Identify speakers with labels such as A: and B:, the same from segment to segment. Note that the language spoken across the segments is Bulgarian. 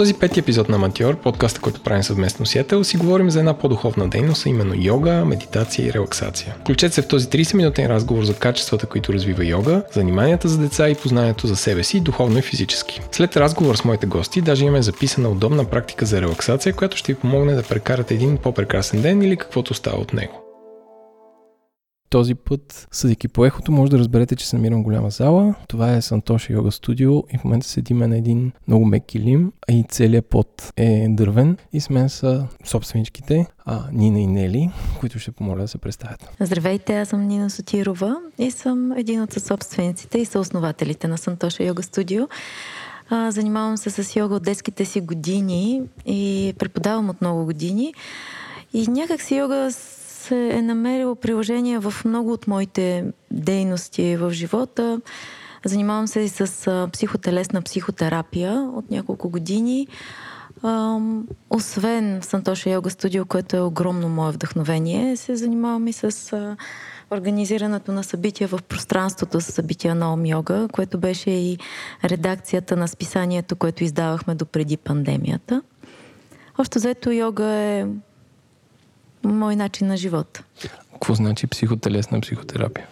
A: този пети епизод на Матьор, подкаста, който правим съвместно с Ятел, си говорим за една по-духовна дейност, а именно йога, медитация и релаксация. Включете се в този 30-минутен разговор за качествата, които развива йога, заниманията за деца и познанието за себе си, духовно и физически. След разговор с моите гости, даже имаме записана удобна практика за релаксация, която ще ви помогне да прекарате един по-прекрасен ден или каквото става от него. Този път, съдейки по ехото, може да разберете, че се намирам голяма зала. Това е Сантоша Йога Студио и в момента седиме на един много мек килим, а и целият пот е дървен. И с мен са собственичките, а, Нина и Нели, които ще помоля да се представят.
B: Здравейте, аз съм Нина Сотирова и съм един от собствениците и съоснователите на Сантоша Йога Студио. Занимавам се с йога от детските си години и преподавам от много години. И някак си йога е намерило приложение в много от моите дейности в живота. Занимавам се и с психотелесна психотерапия от няколко години. освен Сантоша Йога Студио, което е огромно мое вдъхновение, се занимавам и с организирането на събития в пространството с събития на Ом Йога, което беше и редакцията на списанието, което издавахме до преди пандемията. Общо взето йога е мой начин на живот.
A: Какво значи психотелесна психотерапия?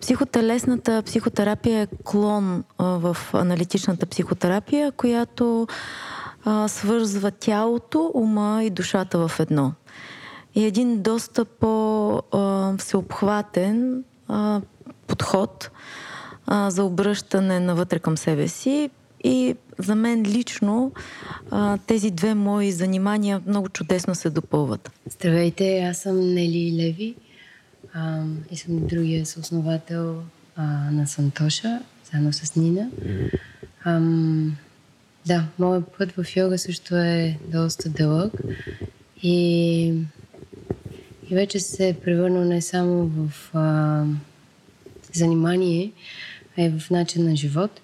B: Психотелесната психотерапия е клон а, в аналитичната психотерапия, която а, свързва тялото, ума и душата в едно. И един доста по-всеобхватен подход а, за обръщане навътре към себе си и за мен лично тези две мои занимания много чудесно се допълват.
C: Здравейте, аз съм Нели Леви и съм другия съосновател на Сантоша, заедно с Нина. Да, моят път в йога също е доста дълъг и, и вече се е превърнал не само в а, занимание, а и в начин на живот.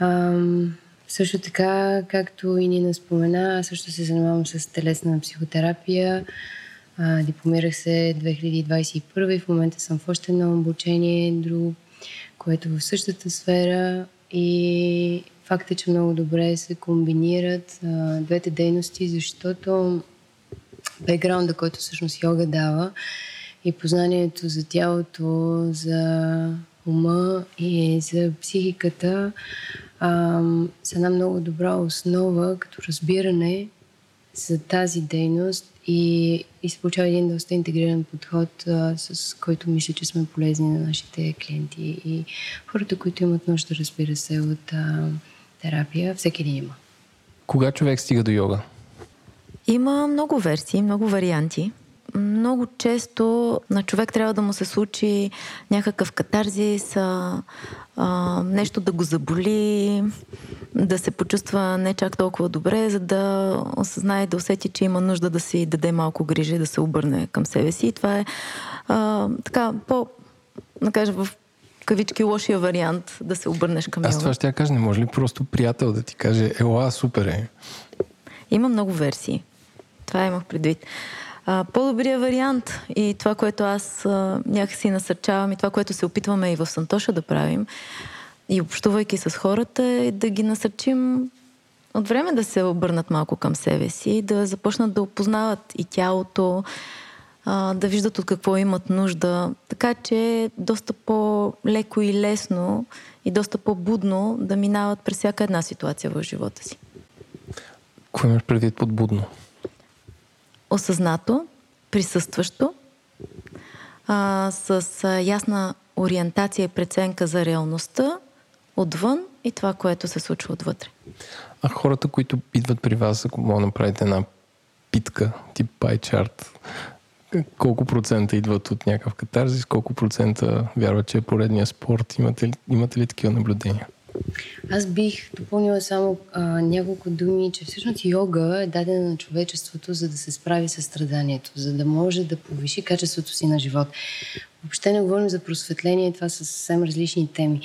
C: Ам, също така, както и Нина спомена, аз също се занимавам с телесна психотерапия. А, дипломирах се 2021 и в момента съм в още едно обучение, друго, което е в същата сфера и факт е, че много добре се комбинират а, двете дейности, защото бекграунда, който всъщност йога дава и познанието за тялото, за ума и за психиката а, с една много добра основа като разбиране за тази дейност и, и се получава един доста интегриран подход, а, с който мисля, че сме полезни на нашите клиенти и хората, които имат нужда, разбира се, от а, терапия. Всеки един има.
A: Кога човек стига до йога?
B: Има много версии, много варианти много често на човек трябва да му се случи някакъв катарзис, а, а, нещо да го заболи, да се почувства не чак толкова добре, за да осъзнае, да усети, че има нужда да си даде малко грижа и да се обърне към себе си. И това е а, така по, да кажа, в кавички лошия вариант да се обърнеш към
A: Аз това ще я кажа, не може ли просто приятел да ти каже, ела, супер е?
B: Има много версии. Това имах предвид. А, по-добрият вариант и това, което аз а, някакси насърчавам и това, което се опитваме и в Сантоша да правим, и общувайки с хората, е да ги насърчим от време да се обърнат малко към себе си, да започнат да опознават и тялото, а, да виждат от какво имат нужда, така че доста по-леко и лесно и доста по-будно да минават през всяка една ситуация в живота си.
A: Кое имаш предвид под будно?
B: Осъзнато, присъстващо, а, с ясна ориентация и преценка за реалността отвън и това, което се случва отвътре.
A: А хората, които идват при вас, ако мога да направите една питка, тип chart, колко процента идват от някакъв катарзис, колко процента вярват, че е поредния спорт? Имате ли, имате ли такива наблюдения?
C: Аз бих допълнила само а, няколко думи, че всъщност йога е дадена на човечеството, за да се справи с страданието, за да може да повиши качеството си на живот. Въобще не говорим за просветление, това са съвсем различни теми.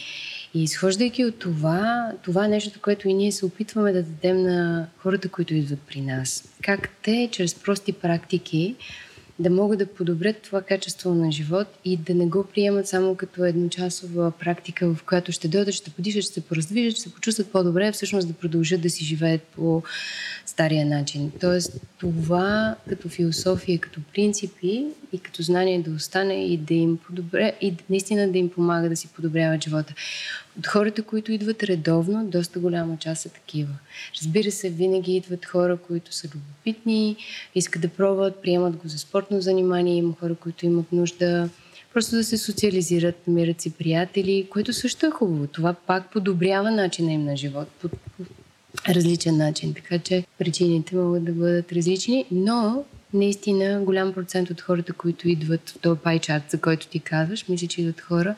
C: И изхождайки от това, това е нещо, което и ние се опитваме да дадем на хората, които идват при нас. Как те, чрез прости практики, да могат да подобрят това качество на живот и да не го приемат само като едночасова практика, в която ще дойдат, ще подишат, ще се пораздвижат, ще се почувстват по-добре, всъщност да продължат да си живеят по стария начин. Тоест това като философия, като принципи и като знание да остане и да им подобре, и наистина да им помага да си подобряват живота. От хората, които идват редовно, доста голяма част са такива. Разбира се, винаги идват хора, които са любопитни, искат да пробват, приемат го за спортно занимание, има хора, които имат нужда просто да се социализират, намират си приятели, което също е хубаво. Това пак подобрява начина им на живот по, по различен начин. Така че причините могат да бъдат различни, но наистина голям процент от хората, които идват в този пайчат, за който ти казваш, мисля, че идват хора,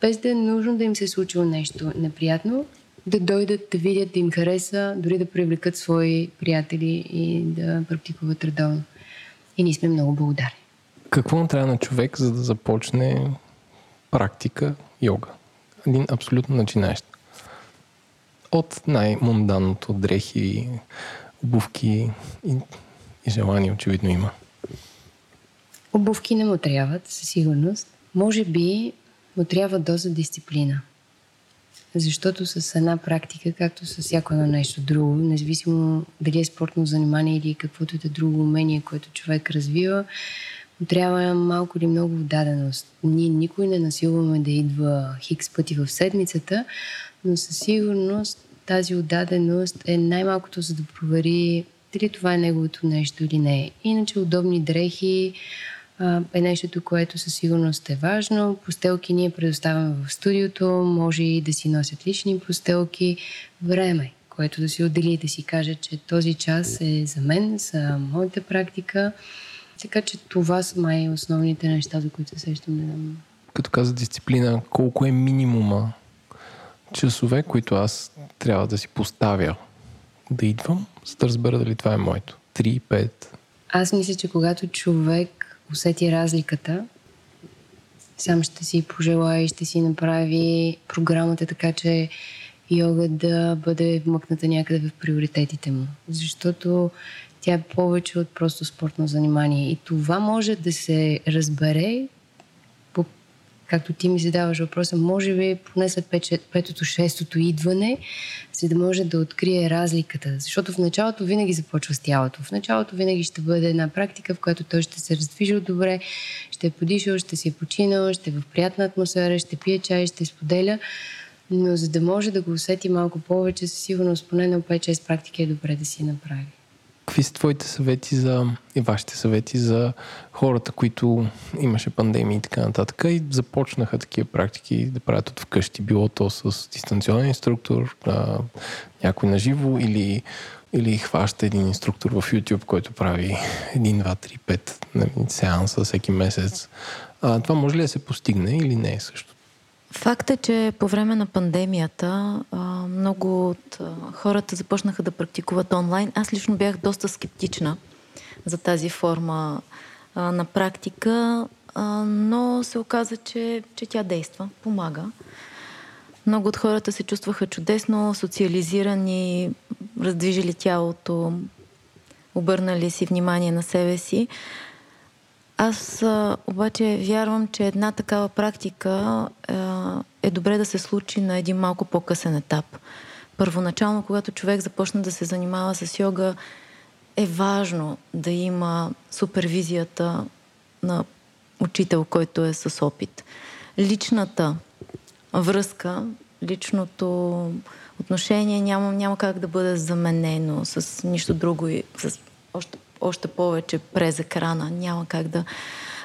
C: без да е нужно да им се е случило нещо неприятно, да дойдат, да видят, да им хареса, дори да привлекат свои приятели и да практикуват редовно. И ние сме много благодарни.
A: Какво трябва на човек, за да започне практика йога? Един абсолютно начинаещ. От най-мунданното дрехи, обувки и, и желание очевидно има.
C: Обувки не му трябват, със сигурност. Може би му трябва доза дисциплина. Защото с една практика, както с всяко едно нещо друго, независимо дали е спортно занимание или каквото и да друго умение, което човек развива, трябва малко или много даденост. Ние никой не насилваме да идва хикс пъти в седмицата, но със сигурност тази отдаденост е най-малкото за да провери дали това е неговото нещо или не. Иначе удобни дрехи, е нещото, което със сигурност е важно. Постелки ние предоставяме в студиото, може и да си носят лични постелки. Време, което да си отдели и да си каже, че този час е за мен, за моята практика. Така че това са май основните неща, за които се сещам.
A: Като каза дисциплина, колко е минимума часове, които аз трябва да си поставя да идвам, за да разбера дали това е моето? 3, 5?
C: Аз мисля, че когато човек усети разликата, сам ще си пожелая и ще си направи програмата така, че йога да бъде вмъкната някъде в приоритетите му. Защото тя е повече от просто спортно занимание. И това може да се разбере както ти ми задаваш въпроса, може би поне след петото, шестото идване, за да може да открие разликата. Защото в началото винаги започва с тялото. В началото винаги ще бъде една практика, в която той ще се раздвижил добре, ще е подишал, ще си е починал, ще е в приятна атмосфера, ще пие чай, ще споделя. Но за да може да го усети малко повече, със сигурност поне на 5-6 практики е добре да си направи.
A: Какви са твоите съвети за и вашите съвети за хората, които имаше пандемия и така нататък и започнаха такива практики да правят от вкъщи, било то с дистанционен инструктор, а, някой на живо или, или хваща един инструктор в YouTube, който прави 1, 2, 3, 5 сеанса всеки месец. А, това може ли да се постигне или не е също?
B: Факт е, че по време на пандемията много от хората започнаха да практикуват онлайн. Аз лично бях доста скептична за тази форма на практика, но се оказа, че, че тя действа, помага. Много от хората се чувстваха чудесно, социализирани, раздвижили тялото, обърнали си внимание на себе си. Аз а, обаче вярвам, че една такава практика а, е добре да се случи на един малко по-късен етап. Първоначално, когато човек започне да се занимава с йога, е важно да има супервизията на учител, който е с опит. Личната връзка, личното отношение няма, няма как да бъде заменено с нищо друго и с още още повече през екрана. Няма как да,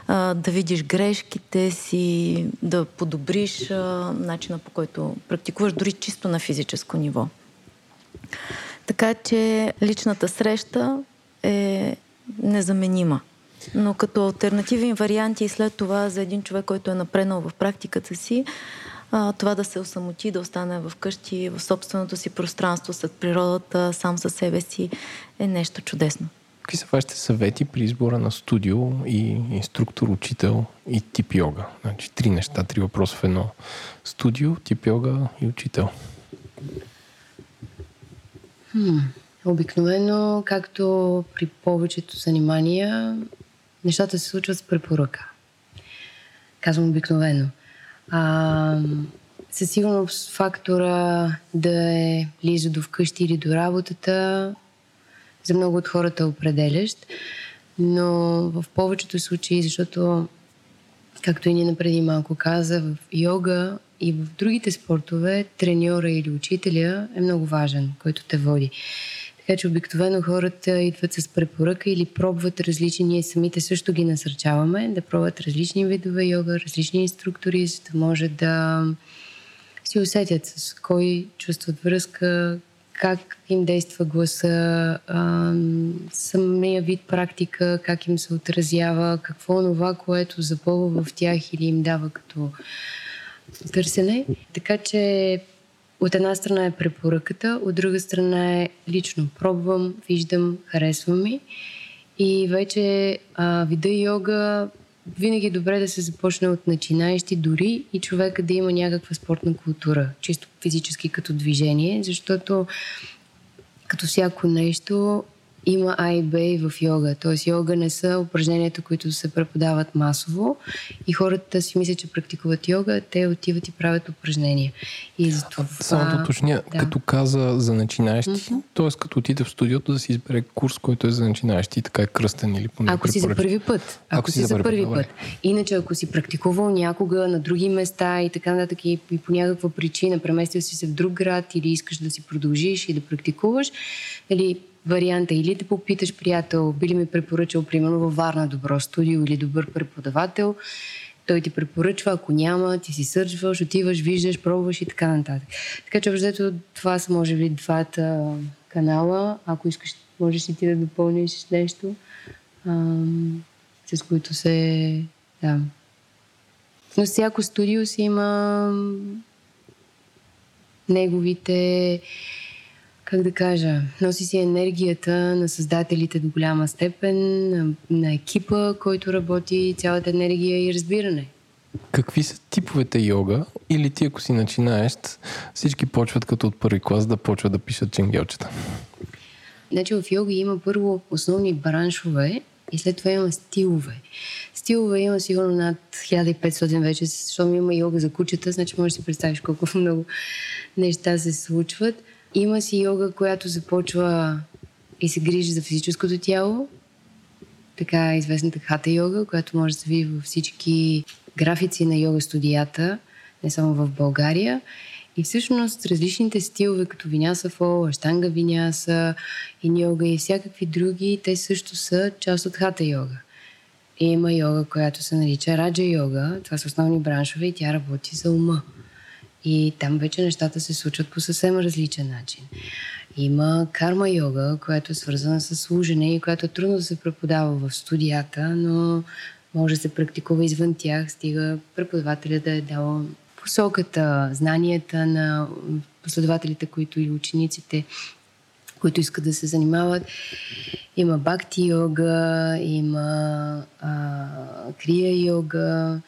B: а, да видиш грешките си, да подобриш а, начина по който практикуваш, дори чисто на физическо ниво. Така че личната среща е незаменима. Но като альтернативен вариант и след това за един човек, който е напреднал в практиката си, това да се осамоти, да остане в къщи, в собственото си пространство, след природата, сам със себе си, е нещо чудесно.
A: Какви са вашите съвети при избора на студио и инструктор, учител и тип йога? Значи три неща, три въпроса в едно. Студио, тип йога и учител.
C: Хм. Обикновено, както при повечето занимания, нещата се случват с препоръка. Казвам обикновено. А, със сигурност фактора да е близо до вкъщи или до работата за много от хората определящ, но в повечето случаи, защото както и ни преди малко каза, в йога и в другите спортове треньора или учителя е много важен, който те води. Така че обикновено хората идват с препоръка или пробват различни, ние самите също ги насърчаваме да пробват различни видове йога, различни инструктори, за да може да си усетят с кой чувстват връзка, как им действа гласа, самия вид практика, как им се отразява, какво е това, което запълва в тях или им дава като търсене. Така че от една страна е препоръката, от друга страна е лично пробвам, виждам, харесвам ми. И вече а, вида йога винаги е добре да се започне от начинаещи, дори и човека да има някаква спортна култура, чисто физически като движение, защото като всяко нещо има А и Б и в йога. Тоест йога не са упражненията, които се преподават масово и хората си мислят, че практикуват йога, те отиват и правят упражнения. И
A: за това... Само да уточня, да. като каза за начинаещи, mm-hmm. т.е. като отиде в студиото да си избере курс, който е за начинаещи, така е кръстен или
C: поне Ако си за първи път. Ако, ако си за първи, първи път. Иначе, ако си практикувал някога на други места и така нататък и, и по някаква причина преместил си се в друг град или искаш да си продължиш и да практикуваш, нали, варианта или да попиташ приятел, би ли ми препоръчал, примерно, във Варна добро студио или добър преподавател, той ти препоръчва, ако няма, ти си сърчваш, отиваш, виждаш, пробваш и така нататък. Така че, общо това са, може би, двата канала. Ако искаш, можеш и ти да допълниш нещо, ам, с които се... Да. Но всяко студио си има неговите как да кажа, носи си енергията на създателите до голяма степен, на, на екипа, който работи, цялата енергия и разбиране.
A: Какви са типовете йога? Или ти, ако си начинаеш, всички почват като от първи клас да почват да пишат ченгелчета?
C: Значи в йога има първо основни браншове и след това има стилове. Стилове има сигурно над 1500 вече, защото има йога за кучета, значи можеш да си представиш колко много неща се случват. Има си йога, която започва и се грижи за физическото тяло. Така известната хата йога, която може да се види във всички графици на йога студията, не само в България. И всъщност различните стилове, като виняса фол, аштанга виняса, и йога и всякакви други, те също са част от хата йога. И има йога, която се нарича раджа йога. Това са основни браншове и тя работи за ума. И там вече нещата се случват по съвсем различен начин. Има карма йога, която е свързана с служене и която е трудно да се преподава в студията, но може да се практикува извън тях, стига преподавателя да е дал посоката, знанията на последователите, които и учениците, които искат да се занимават. Има бакти йога, има а, крия йога,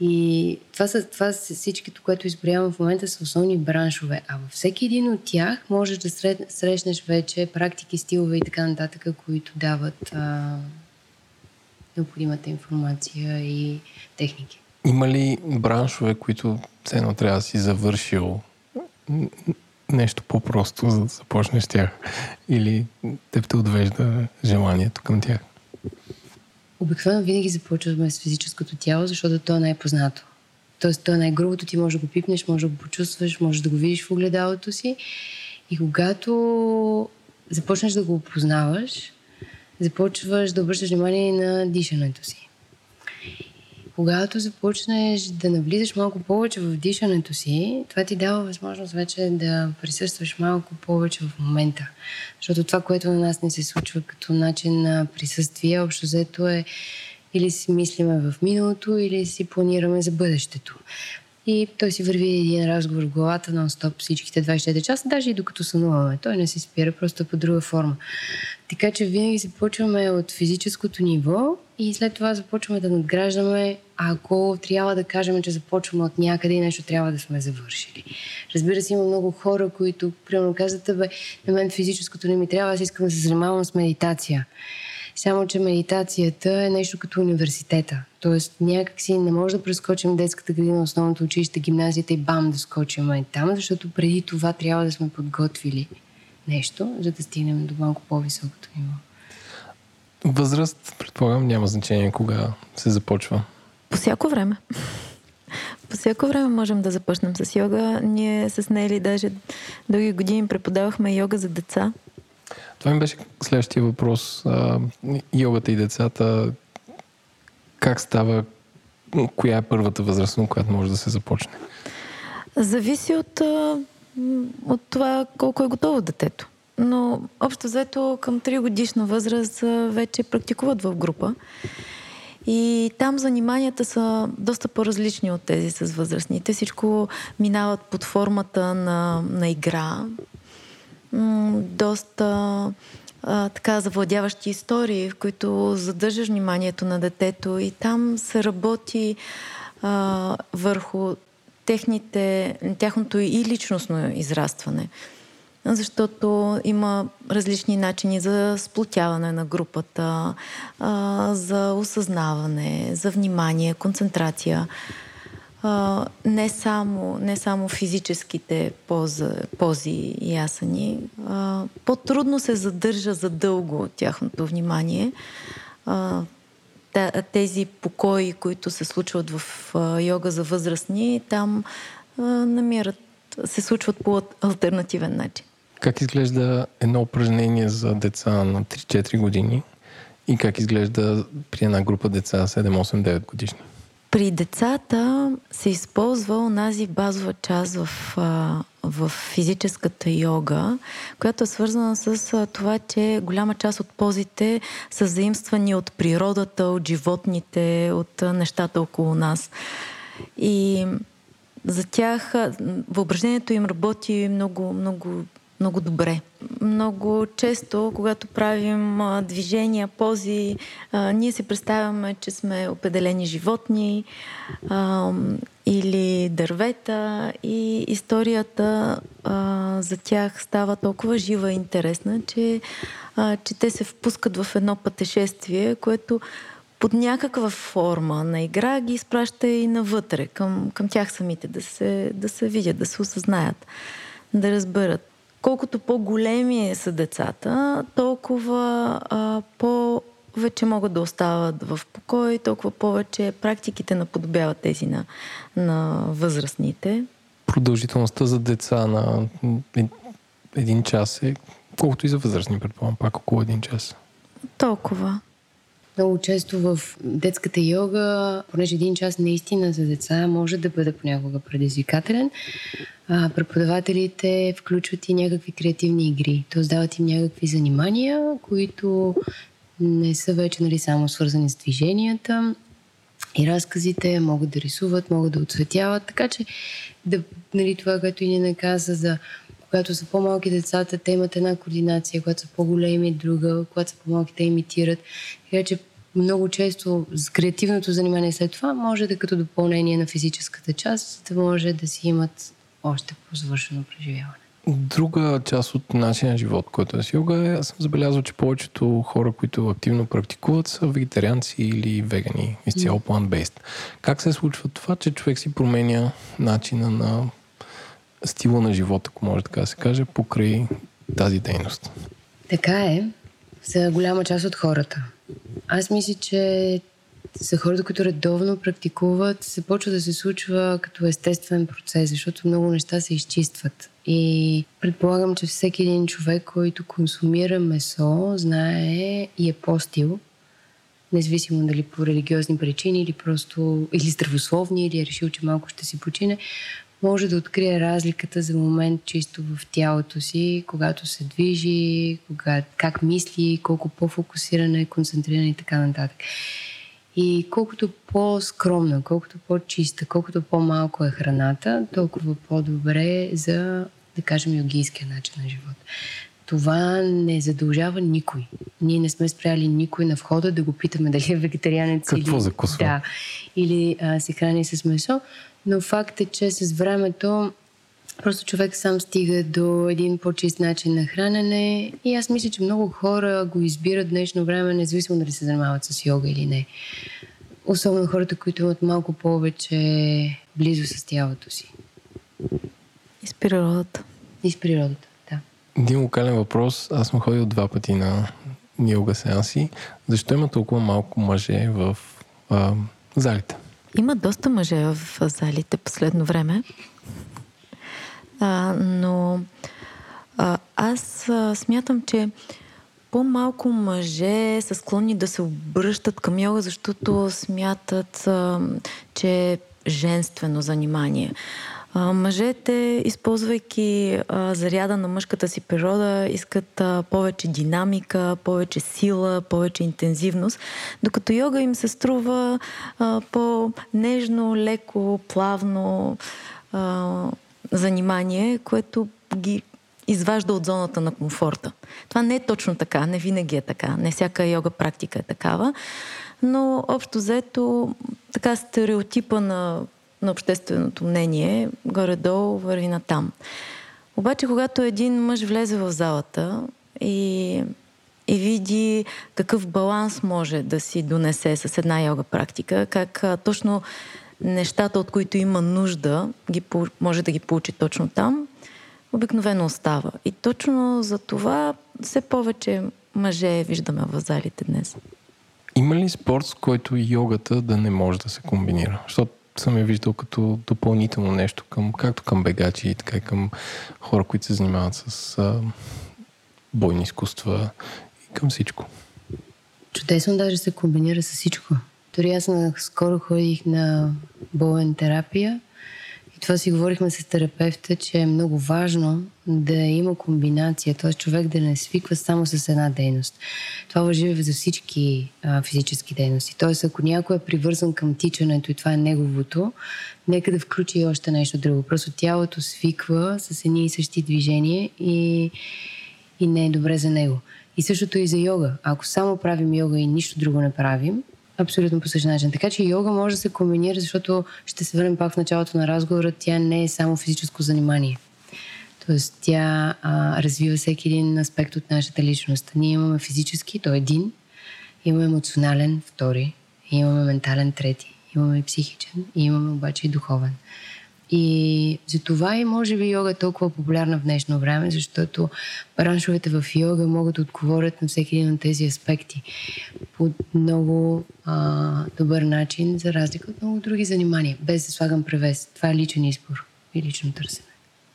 C: и това са, това са всичкито, което изброявам в момента, са основни браншове. А във всеки един от тях можеш да срещнеш вече практики, стилове и така нататък, които дават а, необходимата информация и техники.
A: Има ли браншове, които ценно трябва да си завършил нещо по-просто, за да започнеш тях? Или теб те отвежда желанието към тях?
C: Обикновено винаги започваме с физическото тяло, защото то е най-познато. Тоест, то е най-грубото, ти можеш да го пипнеш, можеш да го почувстваш, можеш да го видиш в огледалото си. И когато започнеш да го опознаваш, започваш да обръщаш внимание на дишането си когато започнеш да навлизаш малко повече в дишането си, това ти дава възможност вече да присъстваш малко повече в момента. Защото това, което на нас не се случва като начин на присъствие, общо взето е или си мислиме в миналото, или си планираме за бъдещето. И той си върви един разговор в главата нон-стоп всичките 24 часа, даже и докато сънуваме. Той не се спира, просто по друга форма. Така че винаги започваме от физическото ниво и след това започваме да надграждаме, ако трябва да кажем, че започваме от някъде и нещо трябва да сме завършили. Разбира се, има много хора, които примерно казват, бе, на мен физическото не ми трябва, аз искам да се занимавам с медитация. Само, че медитацията е нещо като университета. Тоест някакси не може да прескочим детската градина, основното училище, гимназията и бам да скочим там, защото преди това трябва да сме подготвили нещо, за да стигнем до малко по-високото ниво.
A: Възраст, предполагам, няма значение кога се започва.
B: По всяко време. По всяко време можем да започнем с йога. Ние с Нели даже дълги години преподавахме йога за деца.
A: Това ми беше следващия въпрос. А, йогата и децата, как става, коя е първата възраст, на която може да се започне?
B: Зависи от, от това колко е готово детето. Но общо взето към 3 годишна възраст вече практикуват в група. И там заниманията са доста по-различни от тези с възрастните. Всичко минават под формата на, на игра. Доста а, така завладяващи истории, в които задържаш вниманието на детето и там се работи а, върху техните, тяхното и личностно израстване защото има различни начини за сплотяване на групата, за осъзнаване, за внимание, концентрация. Не само, не само физическите пози, пози и асани. По-трудно се задържа за дълго тяхното внимание. Тези покои, които се случват в йога за възрастни, там намират се случват по альтернативен начин.
A: Как изглежда едно упражнение за деца на 3-4 години и как изглежда при една група деца 7-8-9 годишни?
B: При децата се използва онази базова част в, в физическата йога, която е свързана с това, че голяма част от позите са заимствани от природата, от животните, от нещата около нас. И за тях въображението им работи много, много много добре. Много често, когато правим движения, пози, ние си представяме, че сме определени животни или дървета и историята за тях става толкова жива и интересна, че, че те се впускат в едно пътешествие, което под някаква форма на игра ги изпраща и навътре, към, към тях самите, да се, да се видят, да се осъзнаят, да разберат колкото по-големи са децата, толкова а, по- вече могат да остават в покой, толкова повече практиките наподобяват тези на, на възрастните.
A: Продължителността за деца на един час е колкото и за възрастни, предполагам, пак около един час.
B: Толкова.
C: Много често в детската йога, понеже един час наистина за деца може да бъде понякога предизвикателен, а, преподавателите включват и някакви креативни игри. Т.е. дават им някакви занимания, които не са вече нали, само свързани с движенията и разказите, могат да рисуват, могат да отцветяват, така че да, нали, това, което и не каза за когато са по-малки децата, те имат една координация, когато са по-големи друга, когато са по-малки те имитират. Така че много често с креативното занимание след това може да като допълнение на физическата част, да може да си имат още по-завършено преживяване.
A: Друга част от нашия живот, който е с йога, е, аз съм забелязал, че повечето хора, които активно практикуват, са вегетарианци или вегани, изцяло plant-based. Как се случва това, че човек си променя начина на стила на живота, ако може така да се каже, покрай тази дейност?
C: Така е, за голяма част от хората. Аз мисля, че за хората, които редовно практикуват, се почва да се случва като естествен процес, защото много неща се изчистват. И предполагам, че всеки един човек, който консумира месо, знае и е постил, независимо дали по религиозни причини или просто или здравословни, или е решил, че малко ще си почине, може да открие разликата за момент чисто в тялото си, когато се движи, кога, как мисли, колко по-фокусирана е, концентрирана и така нататък. И колкото по-скромна, колкото по-чиста, колкото по-малко е храната, толкова по-добре за, да кажем, йогийския начин на живот. Това не задължава никой. Ние не сме спряли никой на входа да го питаме дали е вегетарианец
A: Какво
C: или,
A: закусва?
C: да, или а, се храни с месо, но факт е, че с времето Просто човек сам стига до един по-чист начин на хранене и аз мисля, че много хора го избират днешно време, независимо дали се занимават с йога или не. Особено хората, които имат малко повече близо с тялото си.
B: И с природата.
C: И с природата, да.
A: Един локален въпрос. Аз съм ходил два пъти на йога сеанси. Защо има толкова малко мъже в а, залите?
B: Има доста мъже в залите последно време. А, но а, аз а, смятам, че по-малко мъже са склонни да се обръщат към йога, защото смятат, а, че е женствено занимание. А, мъжете, използвайки а, заряда на мъжката си природа, искат а, повече динамика, повече сила, повече интензивност, докато йога им се струва а, по-нежно, леко, плавно а, занимание, което ги изважда от зоната на комфорта. Това не е точно така, не винаги е така, не всяка йога практика е такава, но общо взето така стереотипа на на общественото мнение, горе-долу върви на там. Обаче, когато един мъж влезе в залата и, и види какъв баланс може да си донесе с една йога практика, как а, точно нещата, от които има нужда, ги, може да ги получи точно там, обикновено остава. И точно за това все повече мъже виждаме в залите днес.
A: Има ли спорт, с който йогата да не може да се комбинира? Защото съм я виждал като допълнително нещо, към, както към бегачи, така и към хора, които се занимават с а, бойни изкуства и към всичко.
C: Чудесно даже се комбинира с всичко. Дори аз скоро ходих на болен терапия и това си говорихме с терапевта, че е много важно да има комбинация, т.е. човек да не свиква само с една дейност. Това въжи за всички а, физически дейности. Т.е. ако някой е привързан към тичането и това е неговото, нека да включи и още нещо друго. Просто тялото свиква с едни и същи движения и, и не е добре за него. И същото и за йога. Ако само правим йога и нищо друго не правим, Абсолютно по същия начин. Така че йога може да се комбинира, защото ще се върнем пак в началото на разговора. Тя не е само физическо занимание. Тоест, тя а, развива всеки един аспект от нашата личност. Ние имаме физически, то е един, имаме емоционален, втори, имаме ментален, трети, имаме психичен, имаме обаче и духовен. И за това и може би йога е толкова популярна в днешно време, защото браншовете в йога могат да отговорят на всеки един от тези аспекти по много а, добър начин, за разлика от много други занимания, без да слагам превес. Това е личен избор и лично търсене.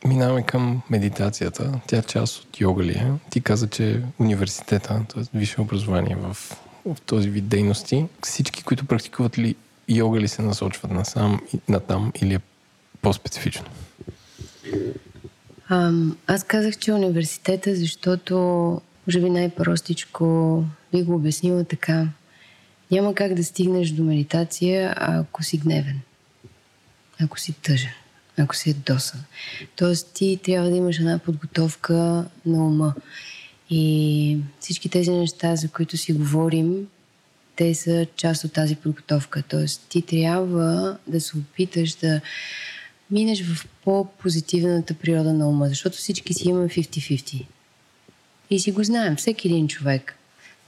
A: Минаваме към медитацията. Тя е част от йога ли е? Ти каза, че университета, т.е. висше образование в, в този вид дейности, всички, които практикуват ли йога ли се насочват насам, натам или е по-специфично?
C: А, аз казах, че университета, защото може би най-простичко би го обяснила така. Няма как да стигнеш до медитация, ако си гневен, ако си тъжен, ако си досан. Тоест ти трябва да имаш една подготовка на ума. И всички тези неща, за които си говорим, те са част от тази подготовка. Тоест ти трябва да се опиташ да минеш в по-позитивната природа на ума, защото всички си имаме 50-50. И си го знаем, всеки един човек.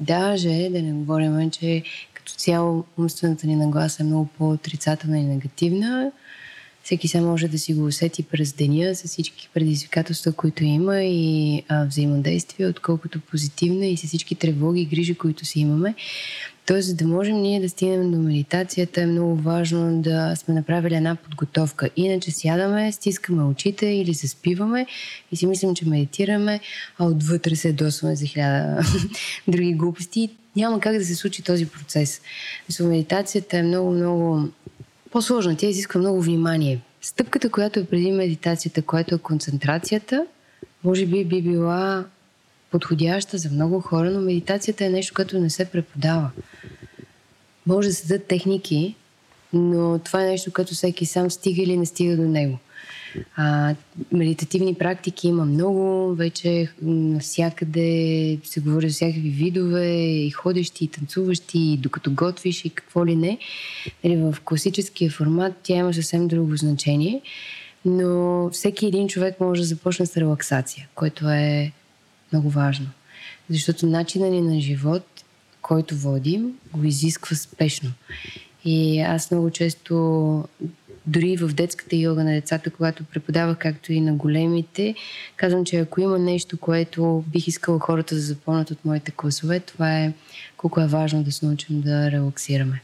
C: Даже да не говорим, че като цяло умствената ни нагласа е много по-отрицателна и негативна, всеки сега може да си го усети през деня с всички предизвикателства, които има и а, взаимодействие, отколкото позитивна и с всички тревоги и грижи, които си имаме. Тоест, за да можем ние да стигнем до медитацията, е много важно да сме направили една подготовка. Иначе сядаме, стискаме очите или се спиваме и си мислим, че медитираме, а отвътре се досваме за хиляда други глупости. Няма как да се случи този процес. Медитацията е много, много по-сложна. Тя изисква много внимание. Стъпката, която е преди медитацията, която е концентрацията, може би би била подходяща за много хора, но медитацията е нещо, което не се преподава. Може да се дадат техники, но това е нещо, което всеки сам стига или не стига до него. А, медитативни практики има много, вече навсякъде се говори за всякакви видове, и ходещи, и танцуващи, и докато готвиш и какво ли не. Нали, в класическия формат тя има съвсем друго значение. Но всеки един човек може да започне с релаксация, което е много важно. Защото начина ни на живот, който водим, го изисква спешно. И аз много често, дори в детската йога на децата, когато преподавах, както и на големите, казвам, че ако има нещо, което бих искала хората да запомнят от моите класове, това е колко е важно да се научим да релаксираме.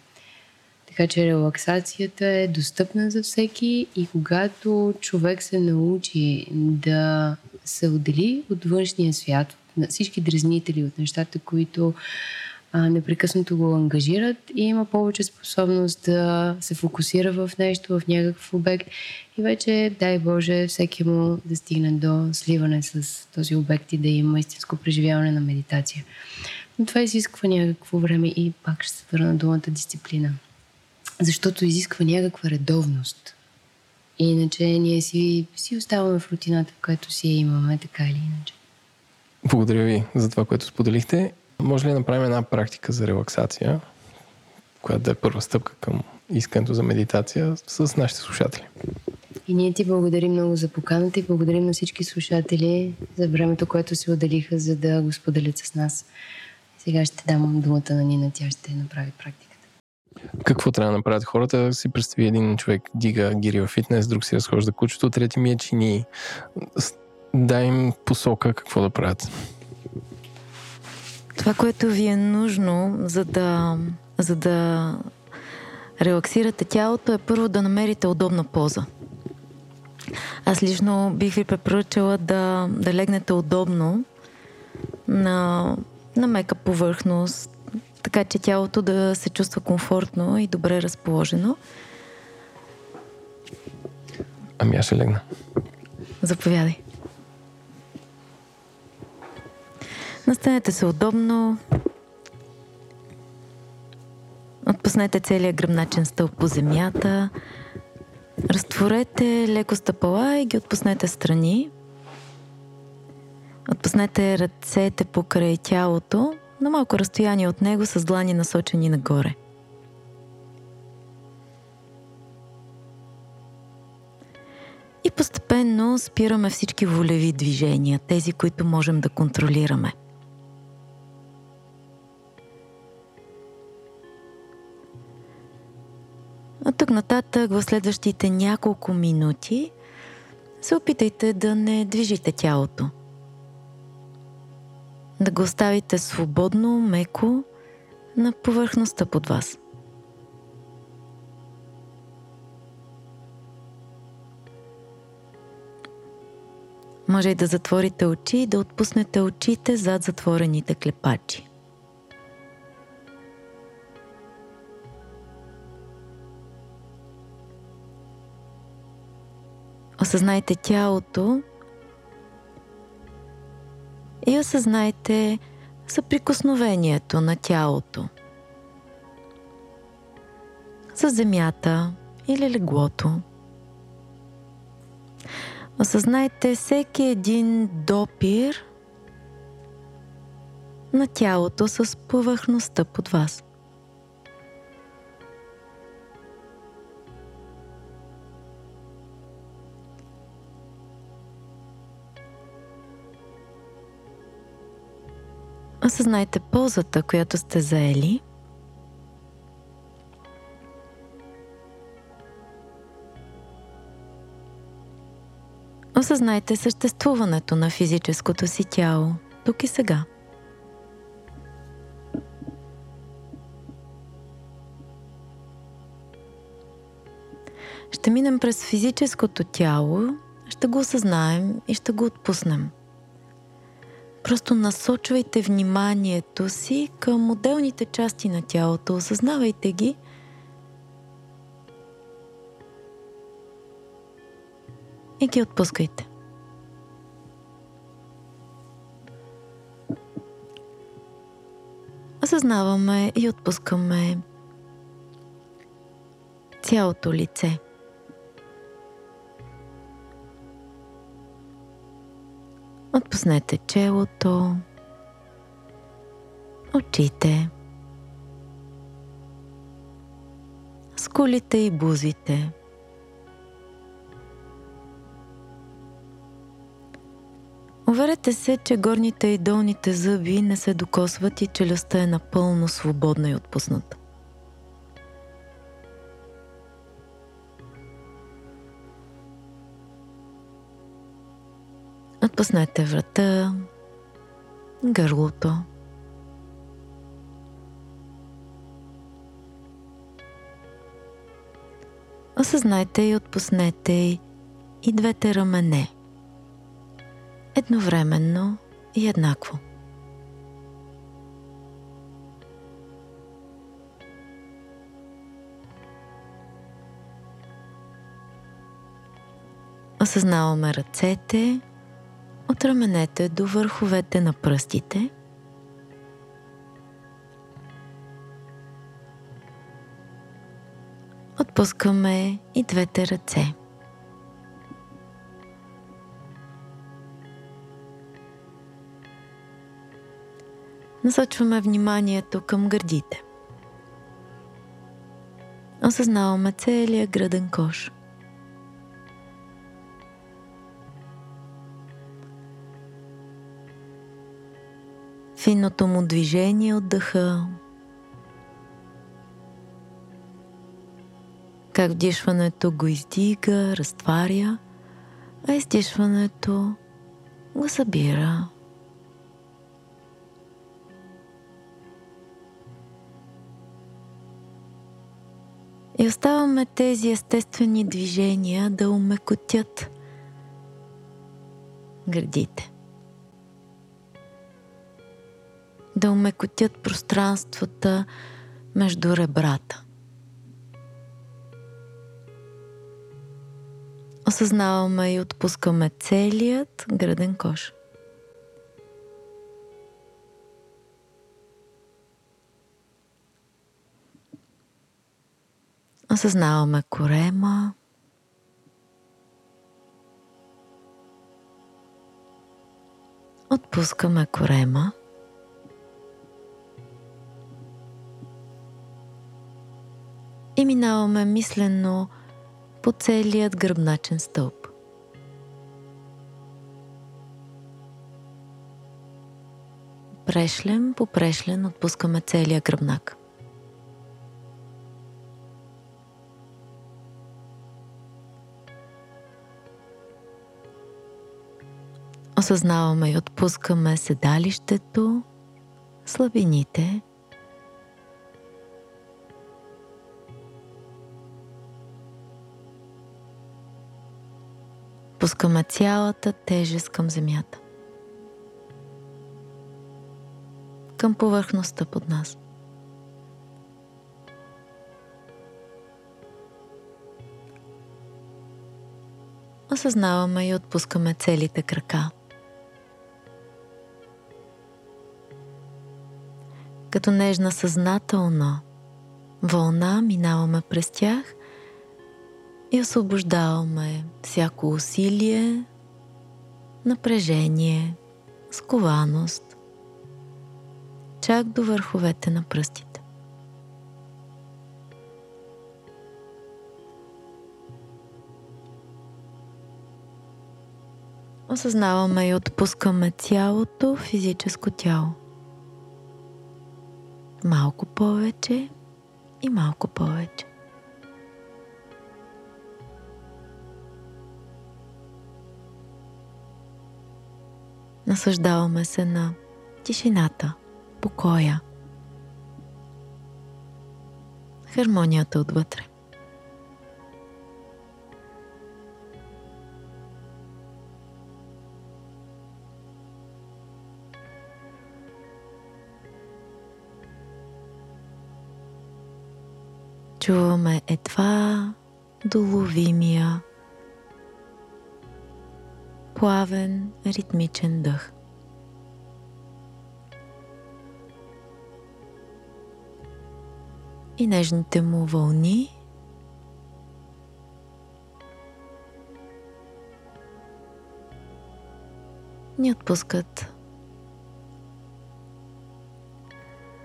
C: Така че релаксацията е достъпна за всеки и когато човек се научи да се отдели от външния свят, на всички дразнители, от нещата, които а, непрекъснато го ангажират и има повече способност да се фокусира в нещо, в някакъв обект и вече, дай Боже, всеки му да стигне до сливане с този обект и да има истинско преживяване на медитация. Но това изисква някакво време и пак ще се върна думата дисциплина. Защото изисква някаква редовност. Иначе ние си, си оставаме в рутината, в която си я имаме, така или иначе.
A: Благодаря ви за това, което споделихте. Може ли да направим една практика за релаксация, която да е първа стъпка към искането за медитация с нашите слушатели?
C: И ние ти благодарим много за поканата и благодарим на всички слушатели за времето, което се отделиха, за да го споделят с нас. Сега ще дам думата на Нина, тя ще направи практиката.
A: Какво трябва да направят хората? Си представи един човек дига гири в фитнес, друг си разхожда кучето, трети ми е чини. Дай им посока какво да правят.
B: Това, което ви е нужно, за да, за да релаксирате тялото, е първо да намерите удобна поза. Аз лично бих ви препоръчала да, да легнете удобно на, на мека повърхност, така че тялото да се чувства комфортно и добре разположено.
A: Ами аз ще легна.
B: Заповядай. Настанете се удобно. Отпуснете целият гръбначен стълб по земята. Разтворете леко стъпала и ги отпуснете страни. Отпуснете ръцете покрай тялото на малко разстояние от него с длани насочени нагоре. И постепенно спираме всички волеви движения, тези, които можем да контролираме. От тук нататък, в следващите няколко минути, се опитайте да не движите тялото. Да го оставите свободно, меко на повърхността под вас. Може и да затворите очи и да отпуснете очите зад затворените клепачи. Осъзнайте тялото и осъзнайте съприкосновението на тялото с земята или леглото. Осъзнайте всеки един допир на тялото с повърхността под вас. Осъзнайте ползата, която сте заели. Осъзнайте съществуването на физическото си тяло тук и сега. Ще минем през физическото тяло, ще го осъзнаем и ще го отпуснем – Просто насочвайте вниманието си към отделните части на тялото, осъзнавайте ги. И ги отпускайте. Осъзнаваме и отпускаме цялото лице – Отпуснете челото, очите, скулите и бузите. Уверете се, че горните и долните зъби не се докосват и челюстта е напълно свободна и отпусната. Отпуснете врата, гърлото. Осъзнайте и отпуснете и двете рамене. Едновременно и еднакво. Осъзнаваме ръцете от раменете до върховете на пръстите. Отпускаме и двете ръце. Насочваме вниманието към гърдите. Осъзнаваме целият граден кош – финното му движение от дъха, как вдишването го издига, разтваря, а издишването го събира. И оставаме тези естествени движения да умекотят гърдите. Да умекотят пространствата между ребрата. Осъзнаваме и отпускаме целият граден кош. Осъзнаваме корема, отпускаме корема. И минаваме мислено по целият гръбначен стълб. Прешлем по прешлен отпускаме целия гръбнак. Осъзнаваме и отпускаме седалището, слабините Пускаме цялата тежест към земята. Към повърхността под нас. Осъзнаваме и отпускаме целите крака. Като нежна съзнателна вълна минаваме през тях и освобождаваме всяко усилие, напрежение, скованост, чак до върховете на пръстите. Осъзнаваме и отпускаме цялото физическо тяло. Малко повече и малко повече. Насъждаваме се на тишината, покоя, хармонията отвътре. Чуваме едва доловимия плавен, ритмичен дъх. И нежните му вълни ни отпускат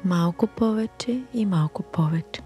B: малко повече и малко повече.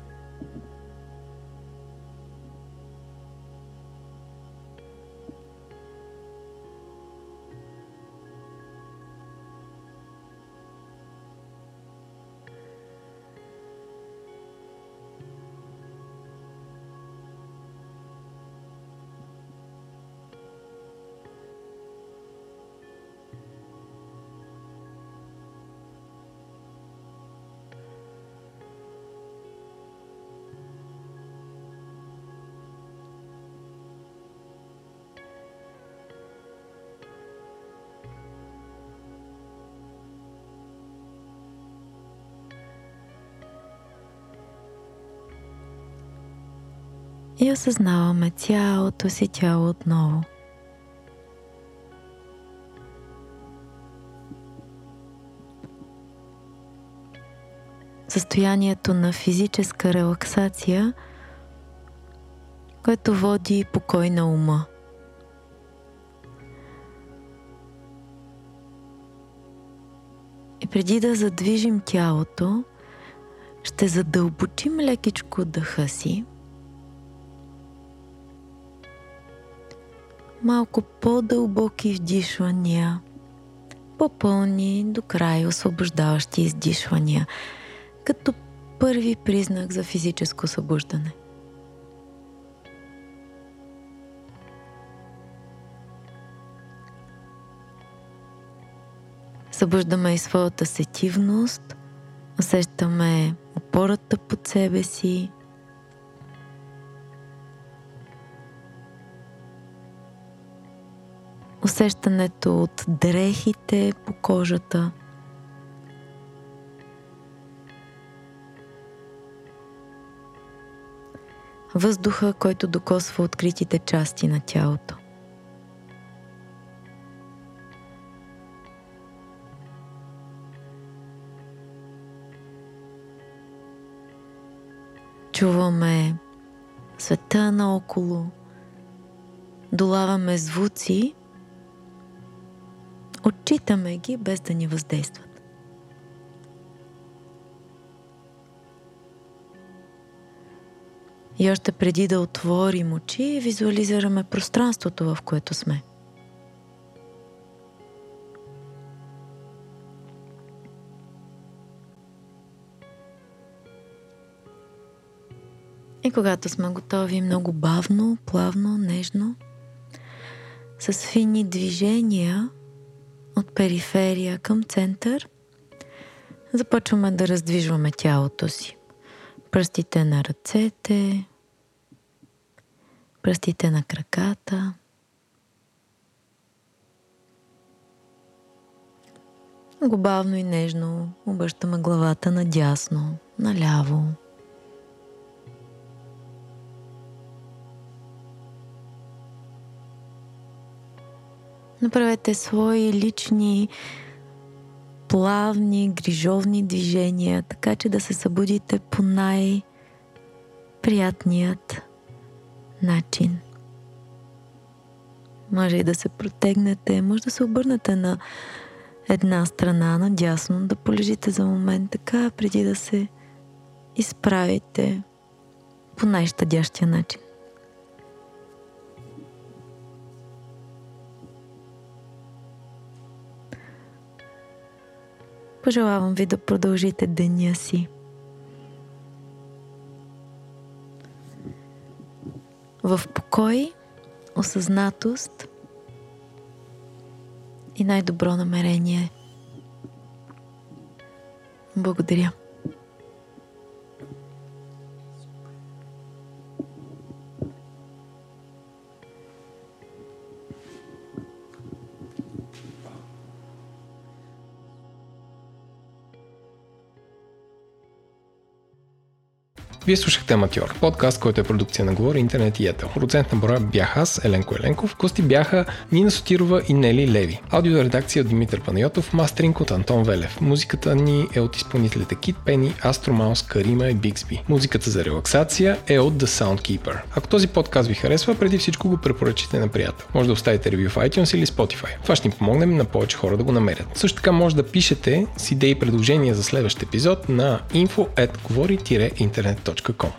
B: И осъзнаваме цялото си тяло отново. Състоянието на физическа релаксация, което води покой на ума. И преди да задвижим тялото, ще задълбочим лекичко дъха си. Малко по-дълбоки вдишвания, по-пълни до край освобождаващи издишвания, като първи признак за физическо събуждане. Събуждаме и своята сетивност, усещаме опората под себе си. Усещането от дрехите по кожата. Въздуха, който докосва откритите части на тялото. Чуваме света наоколо, долаваме звуци, отчитаме ги без да ни въздействат. И още преди да отворим очи, визуализираме пространството, в което сме. И когато сме готови, много бавно, плавно, нежно, с фини движения от периферия към център, започваме да раздвижваме тялото си. Пръстите на ръцете, пръстите на краката. Много бавно и нежно обръщаме главата надясно, наляво. Направете свои лични плавни, грижовни движения, така че да се събудите по най-приятният начин. Може и да се протегнете, може да се обърнете на една страна, надясно, да полежите за момент така, преди да се изправите по най-щадящия начин. Пожелавам ви да продължите деня си. В покой, осъзнатост и най-добро намерение. Благодаря.
A: Вие слушахте Аматьор, подкаст, който е продукция на Говори Интернет и Етел. Продуцент на броя бях аз, Еленко Еленков, гости бяха Нина Сотирова и Нели Леви. Аудиоредакция от Димитър Панайотов, мастеринг от Антон Велев. Музиката ни е от изпълнителите Кит Пени, Астромаус, Карима и Биксби. Музиката за релаксация е от The Soundkeeper. Ако този подкаст ви харесва, преди всичко го препоръчите на приятел. Може да оставите ревю в iTunes или Spotify. Това ще ни помогне на повече хора да го намерят. Също така може да пишете с идеи и предложения за следващ епизод на que quand?